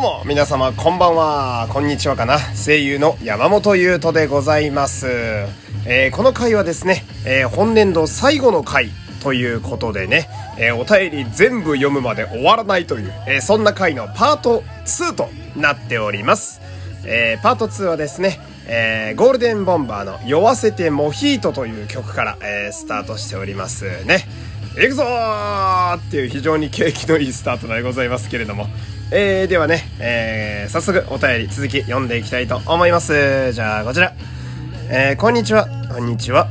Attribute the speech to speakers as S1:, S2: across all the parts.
S1: どうも、皆様、こんばんは。こんにちはかな。声優の山本優斗でございます。えー、この回はですね、えー、本年度最後の回ということでね、えー、お便り全部読むまで終わらないという、えそんな回のパート2となっております。えパート2はですね、えゴールデンボンバーの酔わせてモヒートという曲から、えスタートしておりますね。行くぞーっていう非常に景気のいいスタートでございますけれども。えー、ではね、えー、早速お便り続き読んでいきたいと思います。じゃあ、こちら。えー、こんにちは。こんにちは。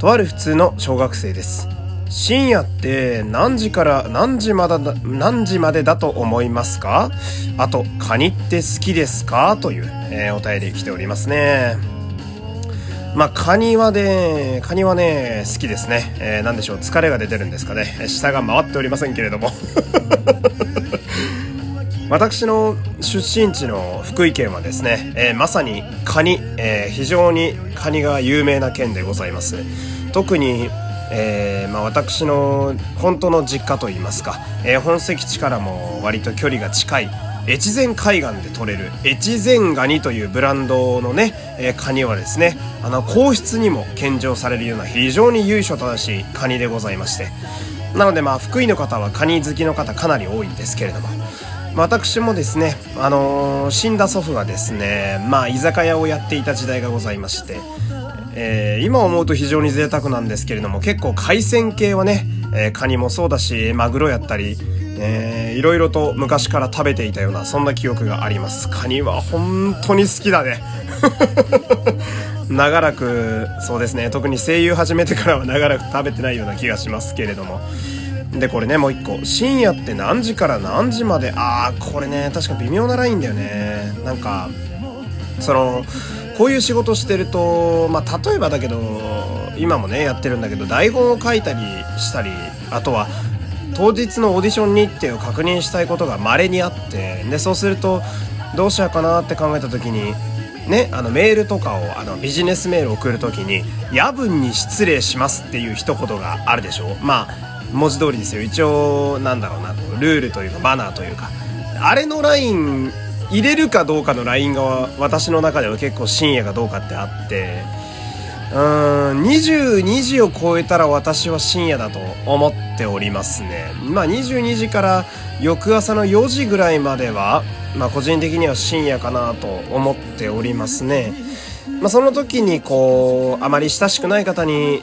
S1: とある普通の小学生です。深夜って何時から何時までだ、何時までだと思いますか？あと、カニって好きですか？という、えー、お便り来ておりますね。まあ、カニはね、カニはね、好きですね。えー、なんでしょう、疲れが出てるんですかね。下が回っておりませんけれども。私の出身地の福井県はですね、えー、まさにカニ、えー、非常にカニが有名な県でございます。特に、えー、まあ、私の本当の実家といいますか、え本籍地からも割と距離が近い越前海岸で取れる越前ガニというブランドのね、えカニはですね、あの、皇室にも献上されるような非常に由緒正しいカニでございまして。なのでまあ、福井の方はカニ好きの方かなり多いんですけれども、私もですね、あのー、死んだ祖父がですね、まあ、居酒屋をやっていた時代がございまして、えー、今思うと非常に贅沢なんですけれども、結構海鮮系はね、えー、カニもそうだし、マグロやったり、えー、いろいろと昔から食べていたような、そんな記憶があります。カニは本当に好きだね。長らく、そうですね、特に声優始めてからは長らく食べてないような気がしますけれども、で、これね、もう一個。深夜って何時から何時まで？あー、これね、確か微妙なラインだよね。なんか、その、こういう仕事してると、まあ、例えばだけど、今もね、やってるんだけど、台本を書いたりしたり、あとは、当日のオーディション日程を確認したいことが稀にあって、で、そうすると、どうしようかなって考えた時に、ね、あのメールとかをあのビジネスメールを送る時に夜分に失礼しますっていう一言があるでしょ？まあ文字通りですよ。一応なんだろうなルールというかマナーというか。あれのライン入れるかどうかのラインが私の中では結構深夜かどうかってあって。うーん22時を超えたら私は深夜だと思っておりますね。まあ22時から翌朝の4時ぐらいまではまあ個人的には深夜かなと思っておりますね。まあ、その時にこうあまり親しくない方に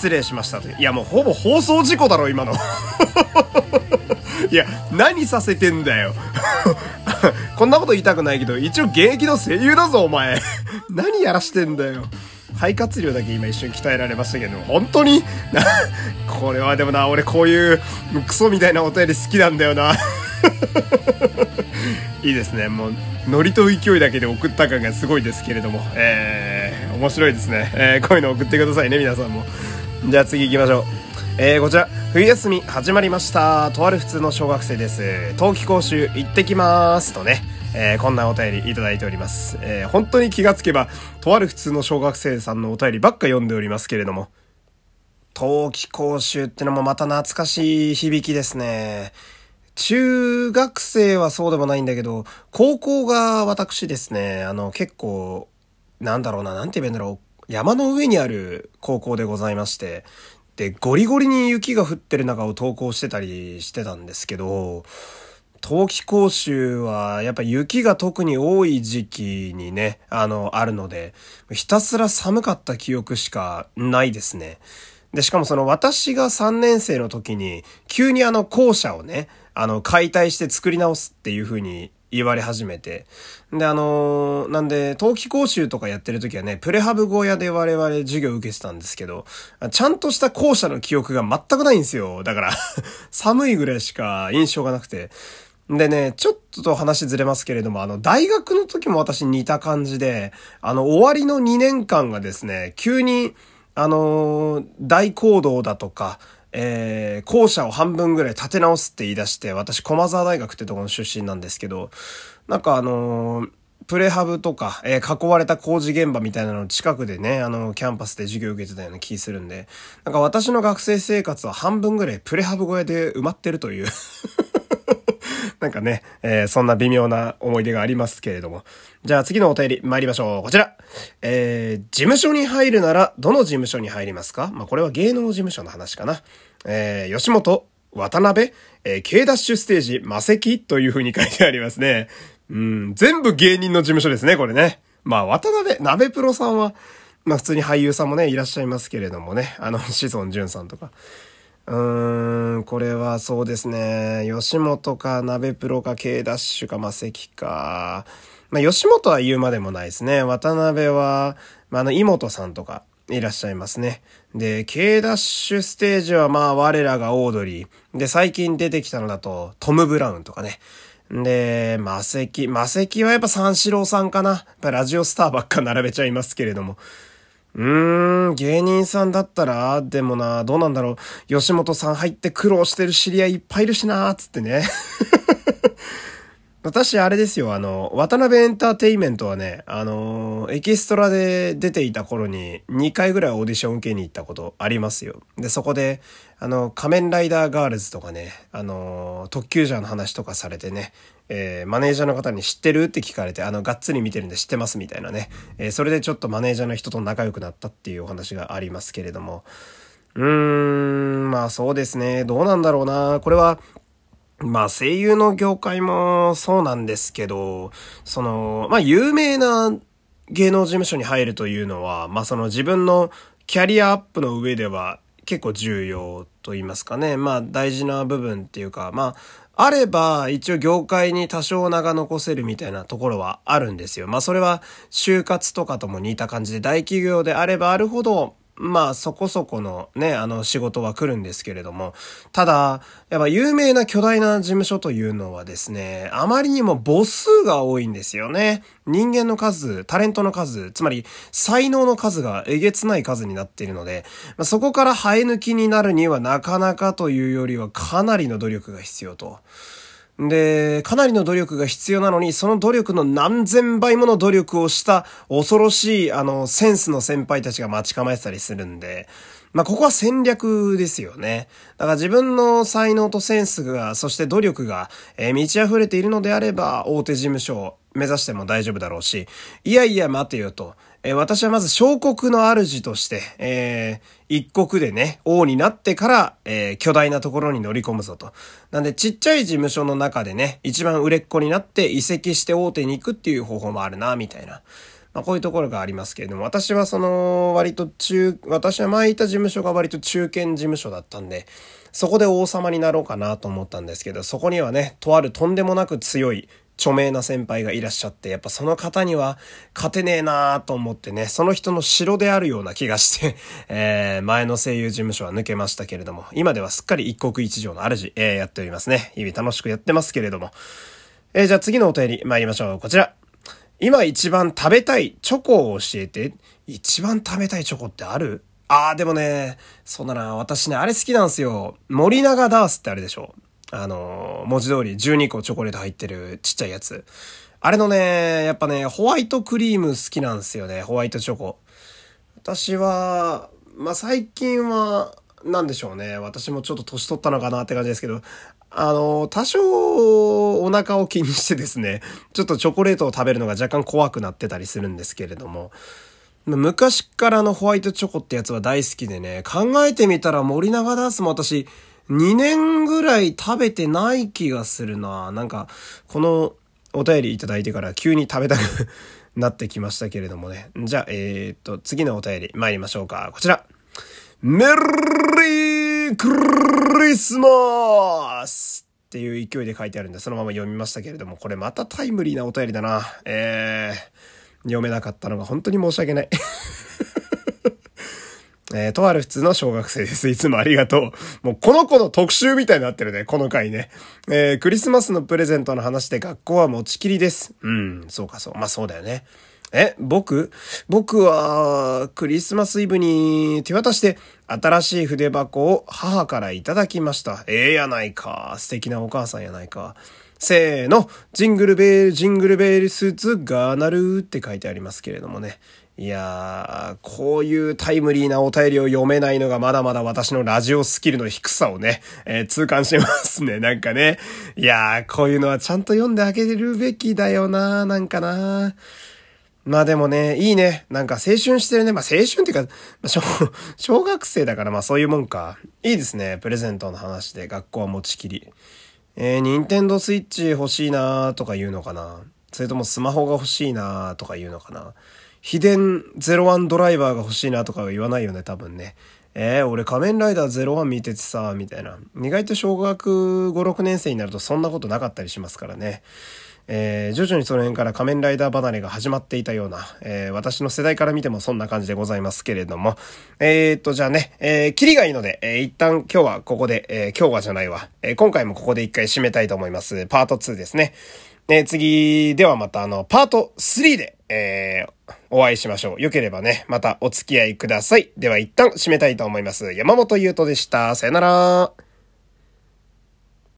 S1: 失礼しました。といやもうほぼ放送事故だろ今の。いや何させてんだよ。こんなこと言いたくないけど一応現役の声優だぞお前。何やらしてんだよ。肺活量だけ今一瞬鍛えられましたけど、本当に？これはでもな、俺こういうクソみたいなお便り好きなんだよな。いいですね。もう、ノリと勢いだけで送った感がすごいですけれども、えー、面白いですね。えー、こういうの送ってくださいね、皆さんも。じゃあ次行きましょう。えー、こちら、冬休み始まりました。とある普通の小学生です。冬季講習行ってきます。とね。えー、こんなお便りいただいております。えー、本当に気がつけば、とある普通の小学生さんのお便りばっか読んでおりますけれども、冬季講習ってのもまた懐かしい響きですね。中学生はそうでもないんだけど、高校が私ですね、あの結構、なんだろうな、なんて言えばいいんだろう。山の上にある高校でございまして、で、ゴリゴリに雪が降ってる中を登校してたりしてたんですけど、冬季講習は、やっぱ雪が特に多い時期にね、あの、あるので、ひたすら寒かった記憶しかないですね。で、しかもその私が3年生の時に、急にあの校舎をね、あの、解体して作り直すっていう風に言われ始めて。で、あのー、なんで、冬季講習とかやってる時はね、プレハブ小屋で我々授業受けてたんですけど、ちゃんとした校舎の記憶が全くないんですよ。だから 寒いぐらいしか印象がなくて。でね、ちょっと話ずれますけれども、あの、大学の時も私似た感じで、あの、終わりの2年間がですね、急に、あのー、大行動だとか、えー、校舎を半分ぐらい建て直すって言い出して、私、駒沢大学ってところの出身なんですけど、なんかあのー、プレハブとか、えー、囲われた工事現場みたいなの近くでね、あの、キャンパスで授業受けてたような気するんで、なんか私の学生生活は半分ぐらいプレハブ小屋で埋まってるという。なんかね、えー、そんな微妙な思い出がありますけれども。じゃあ次のお便り参りましょう。こちら。えー、事務所に入るなら、どの事務所に入りますか？まあ、これは芸能事務所の話かな。えー、吉本、渡辺、えー、K ダッシュステージ、魔石？という風に書いてありますね。うん、全部芸人の事務所ですね、これね。まあ、渡辺、鍋プロさんは、まあ普通に俳優さんもね、いらっしゃいますけれどもね。あの、志尊淳さんとか。うーん、これはそうですね。吉本か、鍋プロか、K ダッシュか、マセキか。まあ、吉本は言うまでもないですね。渡辺は、まあ、あの、妹さんとか、いらっしゃいますね。で、K ダッシュステージはまあ我らがオードリー。で、最近出てきたのだとトム・ブラウンとかね。で、マセキ。マセキはやっぱ三四郎さんかな。やっぱラジオスターばっか並べちゃいますけれども。うーん、芸人さんだったら、でもな、どうなんだろう。吉本さん入って苦労してる知り合いいっぱいいるしな、つってね。私、あれですよ、あの、渡辺エンターテイメントはね、あの、エキストラで出ていた頃に2回ぐらいオーディション受けに行ったことありますよ。で、そこで、あの、仮面ライダーガールズとかね、あの、特急ジャーの話とかされてね、えー、マネージャーの方に知ってるって聞かれて、あの、がっつり見てるんで知ってますみたいなね、えー、それでちょっとマネージャーの人と仲良くなったっていうお話がありますけれども、うーん、まあそうですね、どうなんだろうな、これは、まあ声優の業界もそうなんですけど、その、まあ有名な芸能事務所に入るというのは、まあその自分のキャリアアップの上では結構重要と言いますかね。まあ大事な部分っていうか、まああれば一応業界に多少名が残せるみたいなところはあるんですよ。まあそれは就活とかとも似た感じで大企業であればあるほどまあそこそこのね、あの仕事は来るんですけれども、ただ、やっぱ有名な巨大な事務所というのはですね、あまりにも母数が多いんですよね。人間の数、タレントの数、つまり才能の数がえげつない数になっているので、まあ、そこから生え抜きになるにはなかなかというよりはかなりの努力が必要と。で、かなりの努力が必要なのに、その努力の何千倍もの努力をした恐ろしい、あの、センスの先輩たちが待ち構えてたりするんで、まあ、ここは戦略ですよね。だから自分の才能とセンスが、そして努力が、えー、満ち溢れているのであれば、大手事務所を目指しても大丈夫だろうし、いやいや待てよと。えー、私はまず小国の主として、えー、一国でね、王になってから、えー、巨大なところに乗り込むぞと。なんで、ちっちゃい事務所の中でね、一番売れっ子になって移籍して大手に行くっていう方法もあるな、みたいな。まあ、こういうところがありますけれども、私はその、割と中、私は前いた事務所が割と中堅事務所だったんで、そこで王様になろうかなと思ったんですけど、そこにはね、とあるとんでもなく強い著名な先輩がいらっしゃって、やっぱその方には勝てねえなーと思ってね、その人の城であるような気がして えー、前の声優事務所は抜けましたけれども、今ではすっかり一国一城の主、えー、やっておりますね。日々楽しくやってますけれども。えー、じゃあ次のお便り参りましょう。こちら。今一番食べたいチョコを教えて。一番食べたいチョコってある？あー、でもね、そうだな、私ね、あれ好きなんですよ。森永ダースってあるでしょ。あの、文字通り12個チョコレート入ってるちっちゃいやつ。あれのね、やっぱね、ホワイトクリーム好きなんですよね、ホワイトチョコ。私は、まあ、最近は、なんでしょうね。私もちょっと年取ったのかなって感じですけど、あの、多少お腹を気にしてですね、ちょっとチョコレートを食べるのが若干怖くなってたりするんですけれども、昔からのホワイトチョコってやつは大好きでね、考えてみたら森永ダースも私、2年ぐらい食べてない気がするな。なんか、このお便りいただいてから急に食べたく なってきましたけれどもね。じゃあ、えー、っと、次のお便り参りましょうか。こちら。メリークリスマスっていう勢いで書いてあるんで、そのまま読みましたけれども、これまたタイムリーなお便りだな。えー、読めなかったのが本当に申し訳ない。えー、とある普通の小学生です。いつもありがとう。もうこの子の特集みたいになってるね、この回ね。えー、クリスマスのプレゼントの話で学校は持ちきりです。うん、そうかそう。まあそうだよね。え、僕？僕は、クリスマスイブに手渡して新しい筆箱を母からいただきました。ええー、やないか。素敵なお母さんやないか。せーの、ジングルベール、ジングルベールスーツがなるって書いてありますけれどもね。いやー、こういうタイムリーなお便りを読めないのがまだまだ私のラジオスキルの低さをね、えー、痛感しますね。なんかね。いやー、こういうのはちゃんと読んであげるべきだよなーなんかなーまあでもね、いいね。なんか青春してるね。まあ青春っていうか、まあ、小、小学生だからまあそういうもんか。いいですね。プレゼントの話で学校は持ちきり。えー、ニンテンドスイッチ欲しいなーとか言うのかな。それともスマホが欲しいなーとか言うのかな。秘伝01ドライバーが欲しいなとかは言わないよね、多分ね。えー、俺仮面ライダー01見ててさ、みたいな。意外と小学5、6年生になるとそんなことなかったりしますからね。えー、徐々にその辺から仮面ライダー離れが始まっていたような、えー、私の世代から見てもそんな感じでございますけれども、えー、っと、じゃあね、えー、キリがいいので、えー、一旦今日はここで、えー、今日はじゃないわ、えー、今回もここで一回締めたいと思います。パート2ですね。えー、次ではまたあの、パート3で、えー、お会いしましょう。よければね、またお付き合いください。では一旦締めたいと思います。山本優斗でした。さよなら。